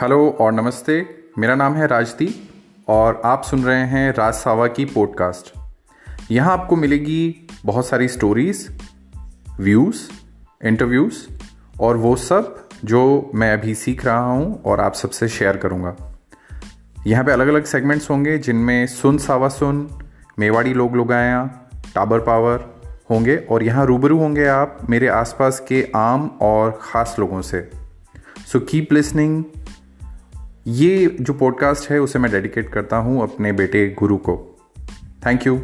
Hello और नमस्ते। मेरा नाम है राजदीप और आप सुन रहे हैं राज सावा की पॉडकास्ट यहाँ आपको मिलेगी बहुत सारी स्टोरीज व्यूज़ इंटरव्यूज़ और वो सब जो मैं अभी सीख रहा हूँ और आप सबसे शेयर करूँगा। यहाँ पे अलग अलग सेगमेंट्स होंगे जिनमें सुन सावा सुन, मेवाड़ी लोग लोग आया टाबर पावर होंगे और यहाँ रूबरू होंगे आप मेरे आसपास के आम और ख़ास लोगों से। सो कीप लिसनिंग ये जो पॉडकास्ट है, उसे मैं डेडिकेट करता हूँ अपने बेटे गुरु को। Thank you